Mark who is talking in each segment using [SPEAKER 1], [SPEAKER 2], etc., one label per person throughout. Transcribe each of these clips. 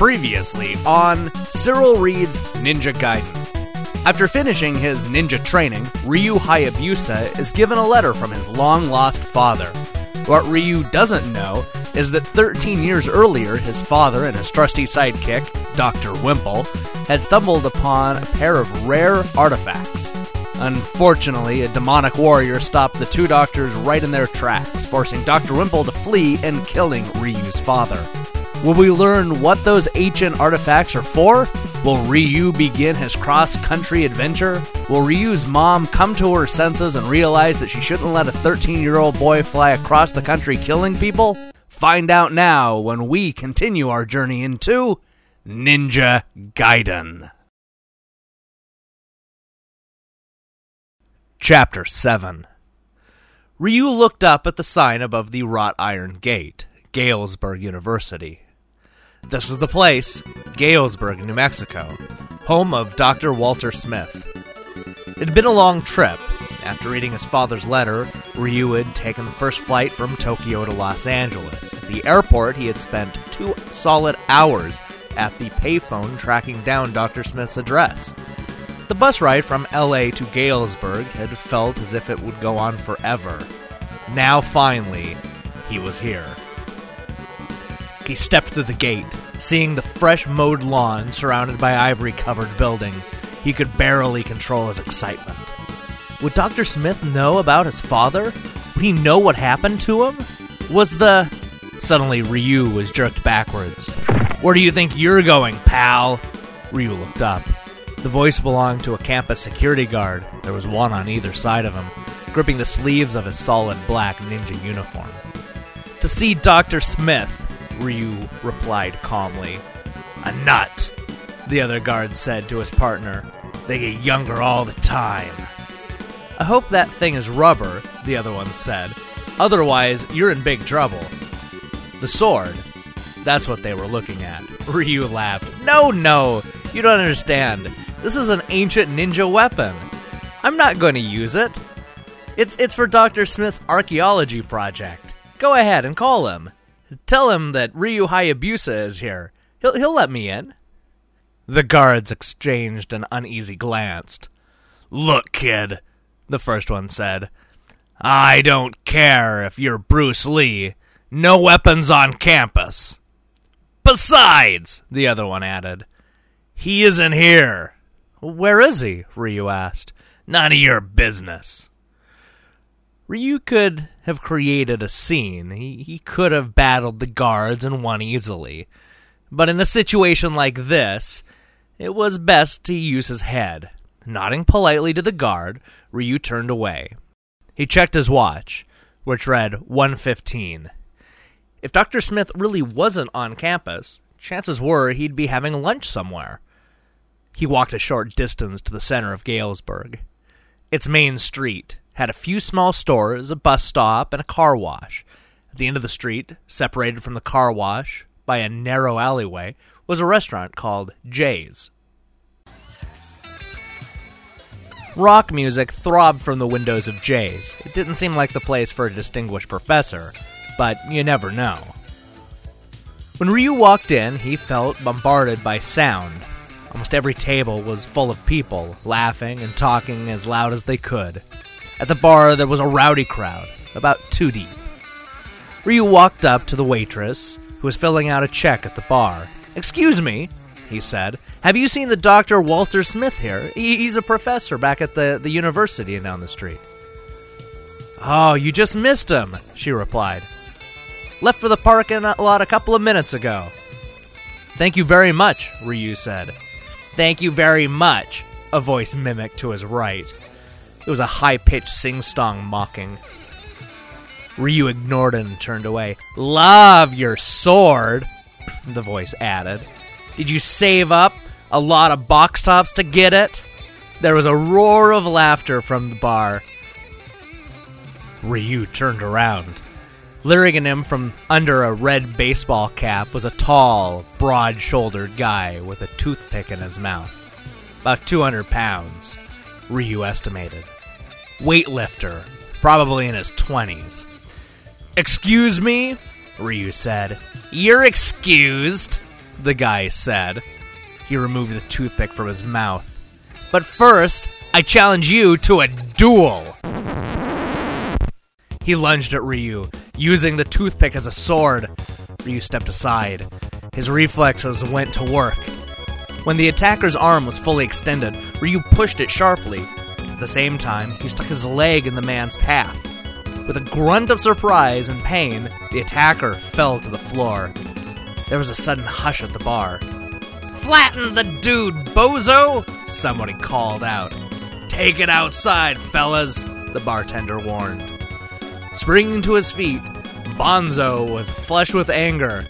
[SPEAKER 1] Previously on Cyril Reads Ninja Gaiden. After finishing his ninja training, Ryu Hayabusa is given a letter from his long lost father. What Ryu doesn't know is that 13 years earlier, his father and his trusty sidekick, Dr. Wimple, had stumbled upon a pair of rare artifacts. Unfortunately, a demonic warrior stopped the two doctors right in their tracks, forcing Dr. Wimple to flee and killing Ryu's father. Will we learn what those ancient artifacts are for? Will Ryu begin his cross country adventure? Will Ryu's mom come to her senses and realize that she shouldn't let a 13 year old boy fly across the country killing people? Find out now when we continue our journey into Ninja Gaiden. Chapter 7 Ryu looked up at the sign above the wrought iron gate, Galesburg University. This was the place, Galesburg, New Mexico, home of Dr. Walter Smith. It had been a long trip. After reading his father's letter, Ryu had taken the first flight from Tokyo to Los Angeles. At the airport, he had spent two solid hours at the payphone tracking down Dr. Smith's address. The bus ride from LA to Galesburg had felt as if it would go on forever. Now, finally, he was here. He stepped through the gate, seeing the fresh mowed lawn surrounded by ivory covered buildings. He could barely control his excitement. Would Dr. Smith know about his father? Would he know what happened to him? Was the. Suddenly, Ryu was jerked backwards. Where do you think you're going, pal? Ryu looked up. The voice belonged to a campus security guard. There was one on either side of him, gripping the sleeves of his solid black ninja uniform. To see Dr. Smith, Ryu replied calmly. A nut, the other guard said to his partner. They get younger all the time. I hope that thing is rubber, the other one said. Otherwise, you're in big trouble. The sword. That's what they were looking at. Ryu laughed. No, no, you don't understand. This is an ancient ninja weapon. I'm not going to use it. It's it's for Dr. Smith's archaeology project. Go ahead and call him. Tell him that Ryu Hayabusa is here. He'll he'll let me in. The guards exchanged an uneasy glance. Look, kid, the first one said. I don't care if you're Bruce Lee. No weapons on campus. Besides, the other one added, he isn't here. Where is he? Ryu asked. None of your business. Ryu could have created a scene. He, he could have battled the guards and won easily. But in a situation like this, it was best to use his head. Nodding politely to the guard, Ryu turned away. He checked his watch, which read 115. If Dr. Smith really wasn't on campus, chances were he'd be having lunch somewhere. He walked a short distance to the center of Galesburg. Its main street had a few small stores, a bus stop, and a car wash. At the end of the street, separated from the car wash by a narrow alleyway, was a restaurant called Jay's. Rock music throbbed from the windows of Jay's. It didn't seem like the place for a distinguished professor, but you never know. When Ryu walked in, he felt bombarded by sound. Almost every table was full of people, laughing and talking as loud as they could. At the bar, there was a rowdy crowd, about two deep. Ryu walked up to the waitress, who was filling out a check at the bar. Excuse me, he said. Have you seen the Dr. Walter Smith here? He's a professor back at the, the university down the street. Oh, you just missed him, she replied. Left for the parking lot a couple of minutes ago. Thank you very much, Ryu said. Thank you very much, a voice mimicked to his right. It was a high pitched sing song mocking. Ryu ignored it and turned away. Love your sword, the voice added. Did you save up a lot of box tops to get it? There was a roar of laughter from the bar. Ryu turned around. Leering at him from under a red baseball cap was a tall, broad shouldered guy with a toothpick in his mouth. About 200 pounds, Ryu estimated. Weightlifter, probably in his 20s. Excuse me? Ryu said. You're excused, the guy said. He removed the toothpick from his mouth. But first, I challenge you to a duel! He lunged at Ryu, using the toothpick as a sword. Ryu stepped aside. His reflexes went to work. When the attacker's arm was fully extended, Ryu pushed it sharply. At the same time, he stuck his leg in the man's path. With a grunt of surprise and pain, the attacker fell to the floor. There was a sudden hush at the bar. Flatten the dude, bozo! Somebody called out. Take it outside, fellas, the bartender warned. Springing to his feet, Bonzo was flush with anger.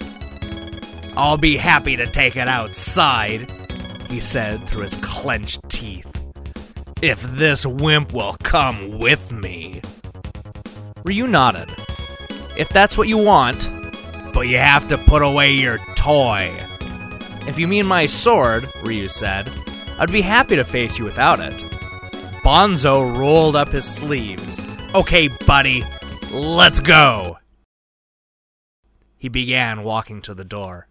[SPEAKER 1] I'll be happy to take it outside, he said through his clenched teeth. If this wimp will come with me. Ryu nodded. If that's what you want, but you have to put away your toy. If you mean my sword, Ryu said, I'd be happy to face you without it. Bonzo rolled up his sleeves. Okay, buddy, let's go. He began walking to the door.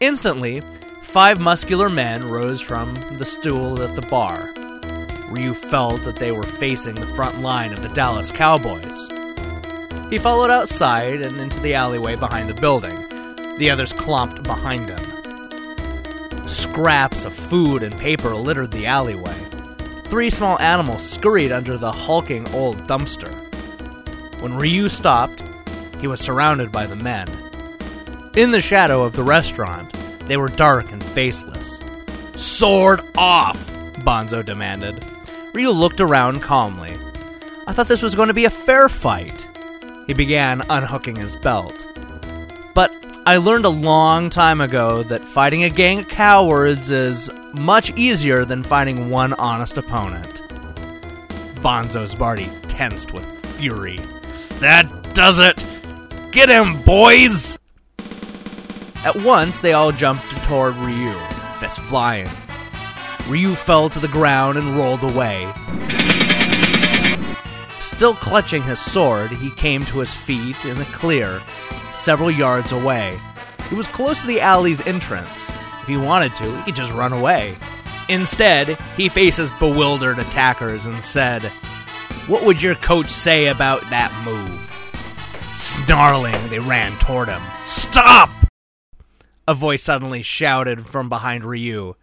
[SPEAKER 1] Instantly, five muscular men rose from the stool at the bar. Ryu felt that they were facing the front line of the Dallas Cowboys. He followed outside and into the alleyway behind the building. The others clomped behind him. Scraps of food and paper littered the alleyway. Three small animals scurried under the hulking old dumpster. When Ryu stopped, he was surrounded by the men. In the shadow of the restaurant, they were dark and faceless. Sword off! Bonzo demanded. Ryu looked around calmly. I thought this was going to be a fair fight. He began unhooking his belt. But I learned a long time ago that fighting a gang of cowards is much easier than fighting one honest opponent. Bonzo's body tensed with fury. That does it! Get him, boys! At once, they all jumped toward Ryu, fists flying. Ryu fell to the ground and rolled away. Still clutching his sword, he came to his feet in the clear, several yards away. He was close to the alley's entrance. If he wanted to, he could just run away. Instead, he faces bewildered attackers and said, What would your coach say about that move? Snarling, they ran toward him. Stop! A voice suddenly shouted from behind Ryu.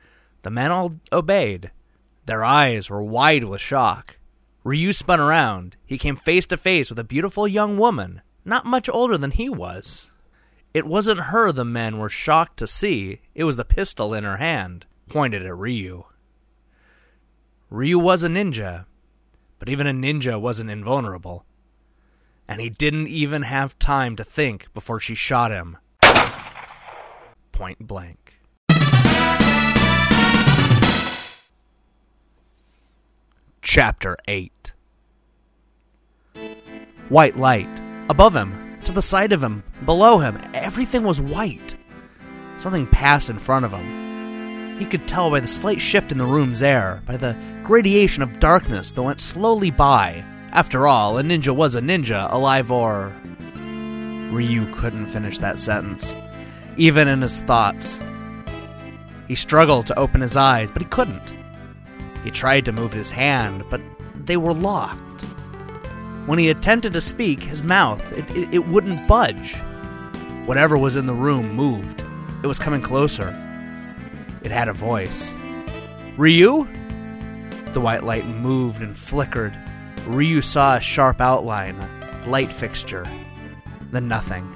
[SPEAKER 1] The men all obeyed. Their eyes were wide with shock. Ryu spun around. He came face to face with a beautiful young woman, not much older than he was. It wasn't her the men were shocked to see, it was the pistol in her hand, pointed at Ryu. Ryu was a ninja, but even a ninja wasn't invulnerable. And he didn't even have time to think before she shot him. Point blank. Chapter 8 White light. Above him, to the side of him, below him, everything was white. Something passed in front of him. He could tell by the slight shift in the room's air, by the gradation of darkness that went slowly by. After all, a ninja was a ninja, alive or. Ryu couldn't finish that sentence, even in his thoughts. He struggled to open his eyes, but he couldn't. He tried to move his hand, but they were locked. When he attempted to speak, his mouth, it, it, it, wouldn't budge. Whatever was in the room moved. It was coming closer. It had a voice. Ryu? The white light moved and flickered. Ryu saw a sharp outline, light fixture. Then nothing.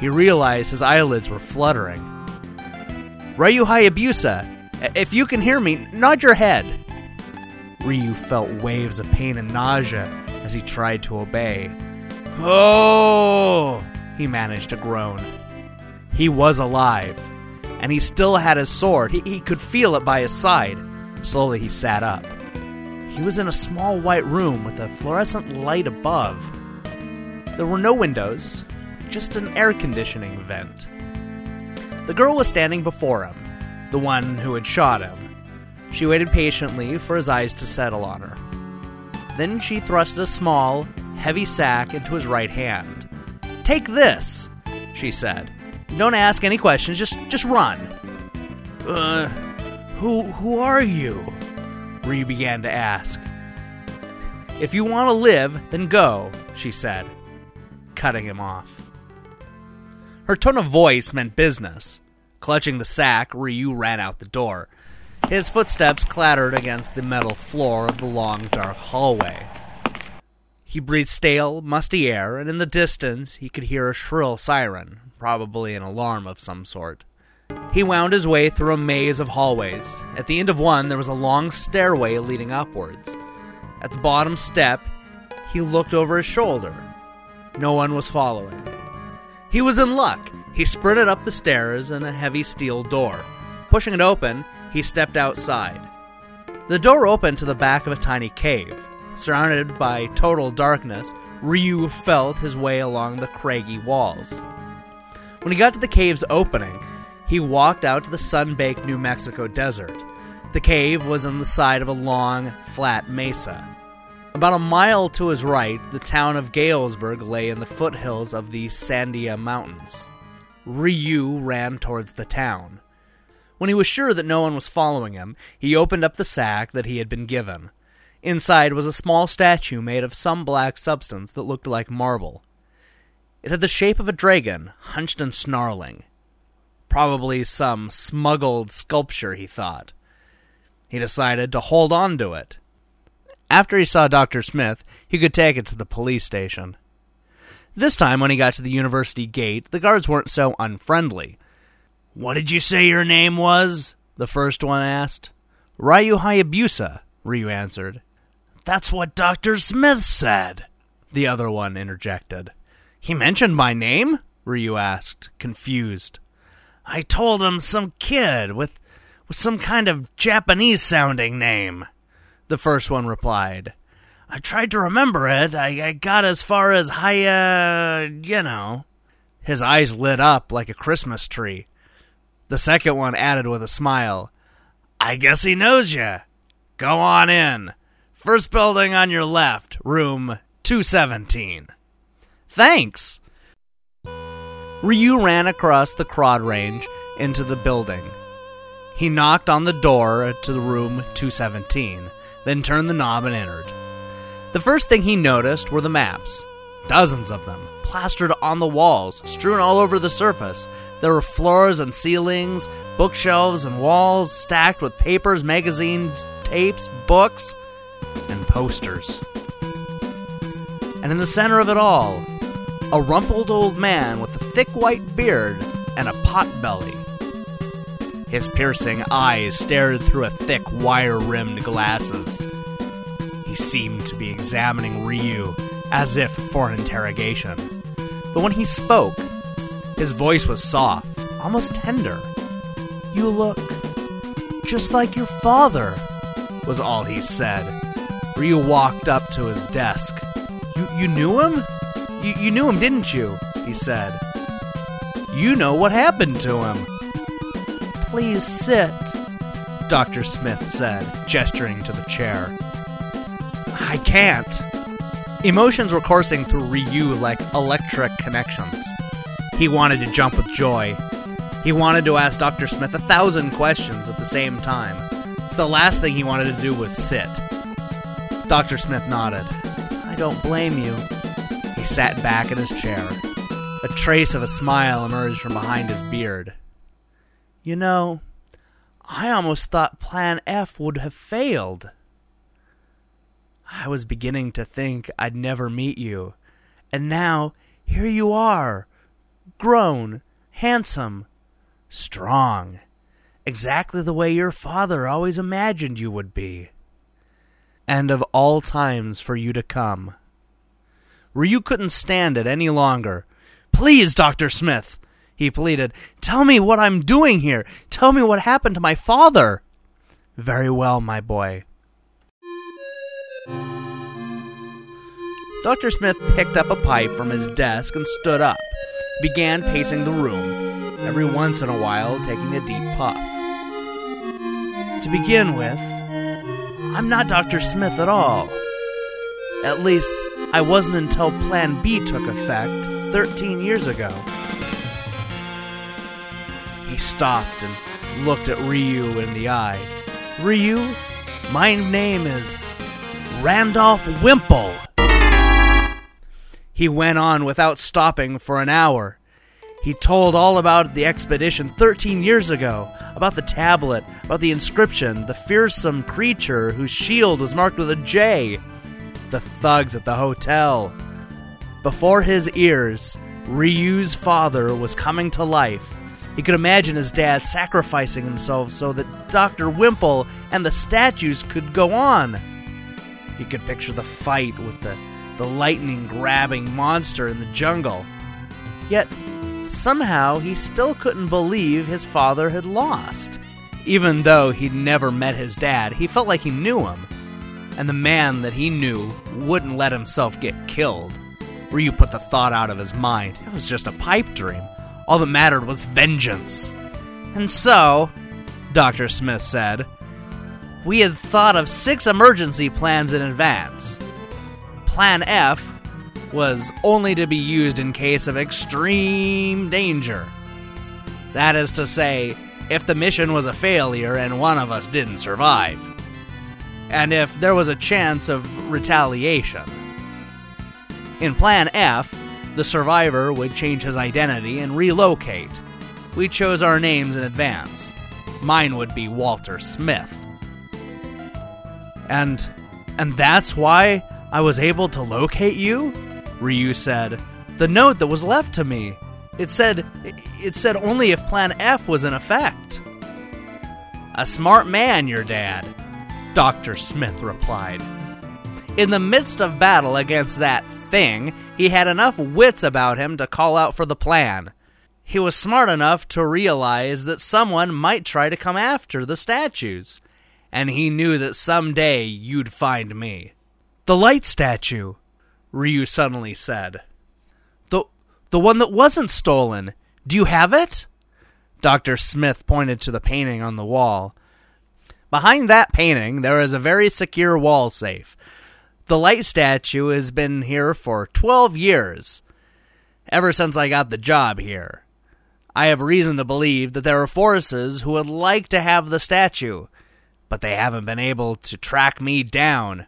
[SPEAKER 1] He realized his eyelids were fluttering. Ryu Hayabusa, if you can hear me, nod your head. Ryu felt waves of pain and nausea as he tried to obey. Oh! He managed to groan. He was alive, and he still had his sword. He, he could feel it by his side. Slowly, he sat up. He was in a small white room with a fluorescent light above. There were no windows, just an air conditioning vent. The girl was standing before him, the one who had shot him. She waited patiently for his eyes to settle on her. Then she thrust a small, heavy sack into his right hand. Take this, she said. Don't ask any questions. Just just run. Uh, who who are you? Ryu began to ask. If you want to live, then go, she said, cutting him off. Her tone of voice meant business. Clutching the sack, Ryu ran out the door. His footsteps clattered against the metal floor of the long, dark hallway. He breathed stale, musty air, and in the distance he could hear a shrill siren, probably an alarm of some sort. He wound his way through a maze of hallways. At the end of one, there was a long stairway leading upwards. At the bottom step, he looked over his shoulder. No one was following. He was in luck. He sprinted up the stairs and a heavy steel door. Pushing it open, he stepped outside. The door opened to the back of a tiny cave. Surrounded by total darkness, Ryu felt his way along the craggy walls. When he got to the cave's opening, he walked out to the sun baked New Mexico desert. The cave was on the side of a long, flat mesa. About a mile to his right, the town of Galesburg lay in the foothills of the Sandia Mountains. Ryu ran towards the town. When he was sure that no one was following him, he opened up the sack that he had been given. Inside was a small statue made of some black substance that looked like marble. It had the shape of a dragon, hunched and snarling. Probably some smuggled sculpture, he thought. He decided to hold on to it. After he saw Dr. Smith, he could take it to the police station. This time, when he got to the university gate, the guards weren't so unfriendly. What did you say your name was? The first one asked. Ryu Hayabusa, Ryu answered. That's what Dr. Smith said, the other one interjected. He mentioned my name? Ryu asked, confused. I told him some kid with with some kind of Japanese sounding name. The first one replied. I tried to remember it. I, I got as far as Haya, uh, you know. His eyes lit up like a Christmas tree. The second one added with a smile. I guess he knows you. Go on in. First building on your left, room 217. Thanks. Ryu ran across the quadrangle into the building. He knocked on the door to the room 217, then turned the knob and entered. The first thing he noticed were the maps. Dozens of them, plastered on the walls, strewn all over the surface. There were floors and ceilings, bookshelves and walls stacked with papers, magazines, tapes, books, and posters. And in the center of it all, a rumpled old man with a thick white beard and a pot belly. His piercing eyes stared through a thick wire rimmed glasses. He seemed to be examining Ryu as if for an interrogation. But when he spoke, his voice was soft, almost tender. You look just like your father, was all he said. Ryu walked up to his desk. You, you knew him? You, you knew him, didn't you? He said. You know what happened to him. Please sit, Dr. Smith said, gesturing to the chair. I can't. Emotions were coursing through Ryu like electric connections. He wanted to jump with joy. He wanted to ask Dr. Smith a thousand questions at the same time. The last thing he wanted to do was sit. Dr. Smith nodded. I don't blame you. He sat back in his chair. A trace of a smile emerged from behind his beard. You know, I almost thought Plan F would have failed. I was beginning to think I'd never meet you. And now, here you are, grown, handsome, strong, exactly the way your father always imagined you would be. And of all times for you to come. Ryu couldn't stand it any longer. Please, Dr. Smith, he pleaded, tell me what I'm doing here. Tell me what happened to my father. Very well, my boy. Dr. Smith picked up a pipe from his desk and stood up, began pacing the room, every once in a while taking a deep puff. To begin with, I'm not Dr. Smith at all. At least, I wasn't until Plan B took effect 13 years ago. Stopped and looked at Ryu in the eye. Ryu, my name is Randolph Wimple. He went on without stopping for an hour. He told all about the expedition 13 years ago, about the tablet, about the inscription, the fearsome creature whose shield was marked with a J, the thugs at the hotel. Before his ears, Ryu's father was coming to life. He could imagine his dad sacrificing himself so that Dr. Wimple and the statues could go on. He could picture the fight with the, the lightning grabbing monster in the jungle. Yet, somehow, he still couldn't believe his father had lost. Even though he'd never met his dad, he felt like he knew him. And the man that he knew wouldn't let himself get killed. Ryu put the thought out of his mind. It was just a pipe dream. All that mattered was vengeance. And so, Dr. Smith said, we had thought of six emergency plans in advance. Plan F was only to be used in case of extreme danger. That is to say, if the mission was a failure and one of us didn't survive, and if there was a chance of retaliation. In Plan F, the survivor would change his identity and relocate. We chose our names in advance. Mine would be Walter Smith. And and that's why I was able to locate you? Ryu said. The note that was left to me. It said it said only if plan F was in effect. A smart man, your dad, Dr. Smith replied. In the midst of battle against that thing, he had enough wits about him to call out for the plan. He was smart enough to realize that someone might try to come after the statues, and he knew that someday you'd find me. The light statue, Ryu suddenly said. The the one that wasn't stolen. Do you have it? Dr. Smith pointed to the painting on the wall. Behind that painting, there is a very secure wall safe. The light statue has been here for 12 years, ever since I got the job here. I have reason to believe that there are forces who would like to have the statue, but they haven't been able to track me down.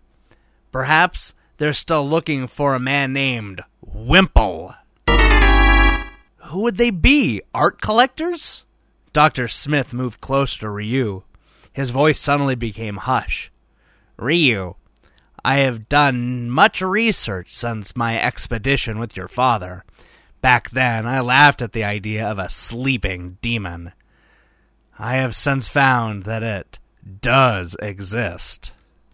[SPEAKER 1] Perhaps they're still looking for a man named Wimple. Who would they be? Art collectors? Dr. Smith moved closer to Ryu. His voice suddenly became hush. Ryu, I have done much research since my expedition with your father. Back then, I laughed at the idea of a sleeping demon. I have since found that it does exist.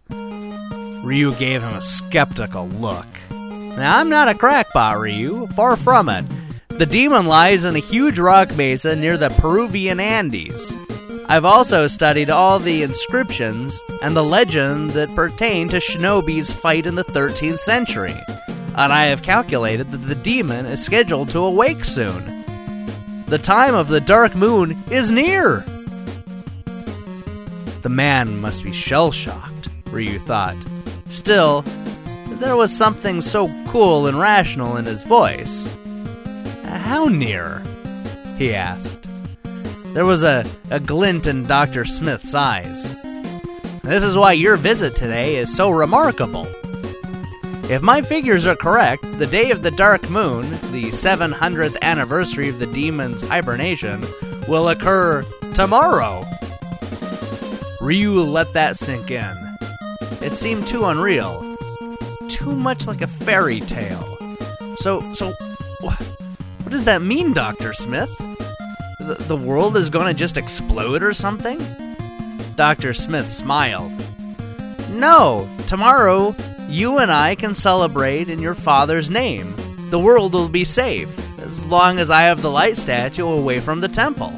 [SPEAKER 1] Ryu gave him a skeptical look. Now, I'm not a crackpot, Ryu. Far from it. The demon lies in a huge rock mesa near the Peruvian Andes. I've also studied all the inscriptions and the legend that pertain to Shinobi's fight in the 13th century, and I have calculated that the demon is scheduled to awake soon. The time of the dark moon is near! The man must be shell shocked, Ryu thought. Still, there was something so cool and rational in his voice. How near? he asked. There was a, a glint in Dr. Smith's eyes. This is why your visit today is so remarkable. If my figures are correct, the day of the dark moon, the 700th anniversary of the demon's hibernation, will occur tomorrow. Ryu let that sink in. It seemed too unreal, too much like a fairy tale. So, so, what does that mean, Dr. Smith? The, world is going to just explode or something? Dr. Smith smiled. No, tomorrow you and I can celebrate in your father's name. The world will be safe, as long as I have the light statue away from the temple.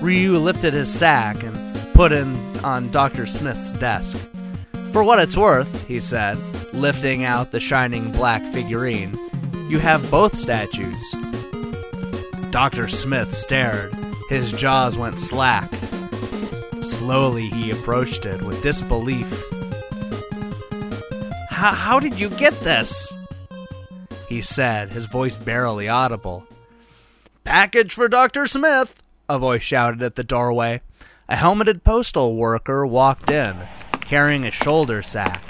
[SPEAKER 1] Ryu lifted his sack and put it on Dr. Smith's desk. For what it's worth, he said, lifting out the shining black figurine, you have both statues. Dr. Smith stared. His jaws went slack. Slowly, he approached it with disbelief. How did you get this? He said, his voice barely audible. Package for Dr. Smith, a voice shouted at the doorway. A helmeted postal worker walked in, carrying a shoulder sack.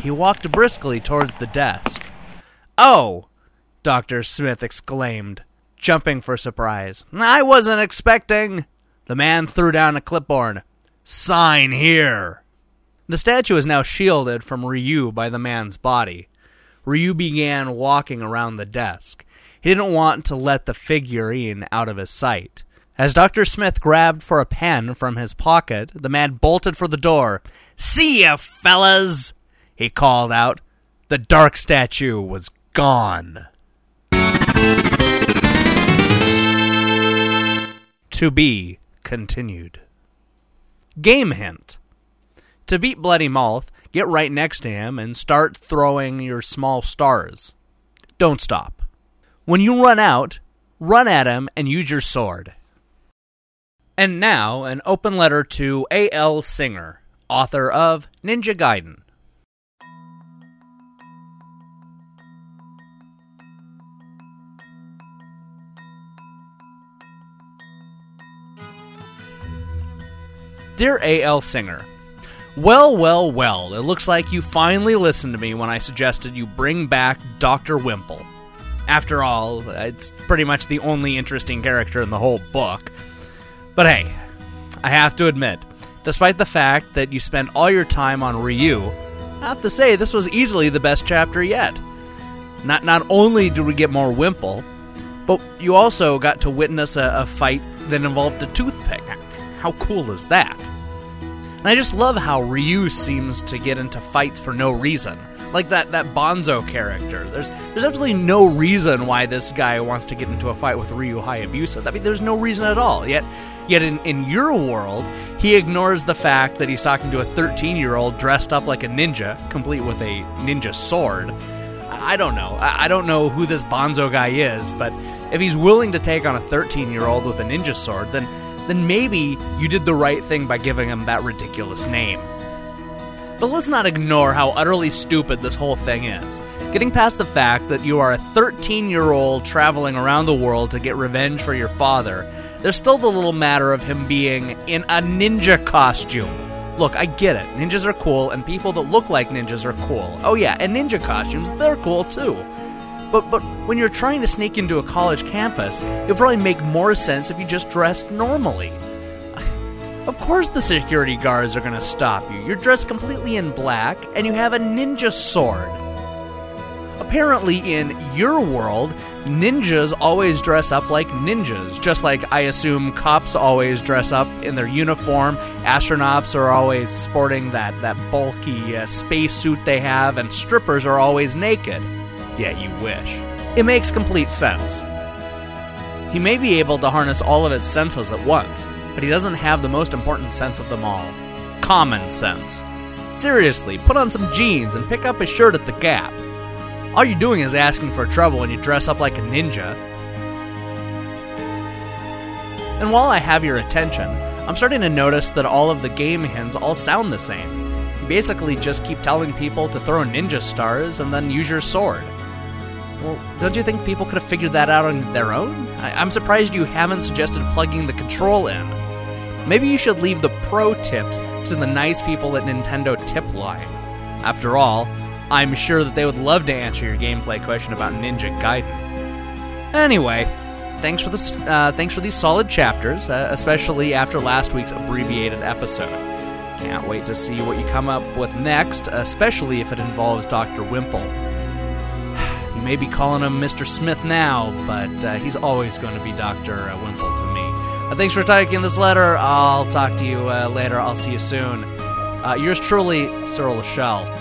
[SPEAKER 1] He walked briskly towards the desk. Oh! Dr. Smith exclaimed, jumping for surprise. I wasn't expecting. The man threw down a clipboard. Sign here. The statue is now shielded from Ryu by the man's body. Ryu began walking around the desk. He didn't want to let the figurine out of his sight. As Dr. Smith grabbed for a pen from his pocket, the man bolted for the door. See ya, fellas! He called out. The dark statue was gone. To be continued. Game hint. To beat Bloody Malth, get right next to him and start throwing your small stars. Don't stop. When you run out, run at him and use your sword. And now, an open letter to A.L. Singer, author of Ninja Gaiden. Dear A.L. Singer, Well, well, well, it looks like you finally listened to me when I suggested you bring back Dr. Wimple. After all, it's pretty much the only interesting character in the whole book. But hey, I have to admit, despite the fact that you spent all your time on Ryu, I have to say this was easily the best chapter yet. Not not only did we get more Wimple, but you also got to witness a, a fight that involved a toothpick. How cool is that? And I just love how Ryu seems to get into fights for no reason. Like that, that Bonzo character. There's there's absolutely no reason why this guy wants to get into a fight with Ryu Hayabusa. I mean, there's no reason at all. Yet, yet in, in your world, he ignores the fact that he's talking to a 13 year old dressed up like a ninja, complete with a ninja sword. I, don't know. I, I don't know who this Bonzo guy is, but if he's willing to take on a 13 year old with a ninja sword, then then maybe you did the right thing by giving him that ridiculous name. But let's not ignore how utterly stupid this whole thing is. Getting past the fact that you are a 13 year old traveling around the world to get revenge for your father, there's still the little matter of him being in a ninja costume. Look, I get it. Ninjas are cool, and people that look like ninjas are cool. Oh, yeah, and ninja costumes, they're cool too. But but when you're trying to sneak into a college campus, it'll probably make more sense if you just dressed normally. Of course the security guards are going to stop you. You're dressed completely in black and you have a ninja sword. Apparently in your world, ninjas always dress up like ninjas, just like I assume cops always dress up in their uniform, astronauts are always sporting that that bulky uh, spacesuit they have and strippers are always naked. Yeah, you wish. It makes complete sense. He may be able to harness all of his senses at once, but he doesn't have the most important sense of them all common sense. Seriously, put on some jeans and pick up a shirt at the Gap. All you're doing is asking for trouble when you dress up like a ninja. And while I have your attention, I'm starting to notice that all of the game hints all sound the same. You basically just keep telling people to throw ninja stars and then use your sword. Well, don't you think people could have figured that out on their own? I- am surprised you haven't suggested plugging the control in. Maybe you should leave the pro tips to the nice people at Nintendo Tip Line. After all, I'm sure that they would love to answer your gameplay question about Ninja Gaiden. Anyway, thanks for this. Uh, thanks for these solid chapters, uh, especially after last week's abbreviated episode. Can't wait to see what you come up with next, especially if it involves Dr. Wimple. You may be calling him Mr. Smith now, but uh, he's always going to be Dr. Uh, Wimple to me. Uh, thanks for taking this letter. I'll talk to you uh, later. I'll see you soon. Uh, yours truly, Cyril Lachelle.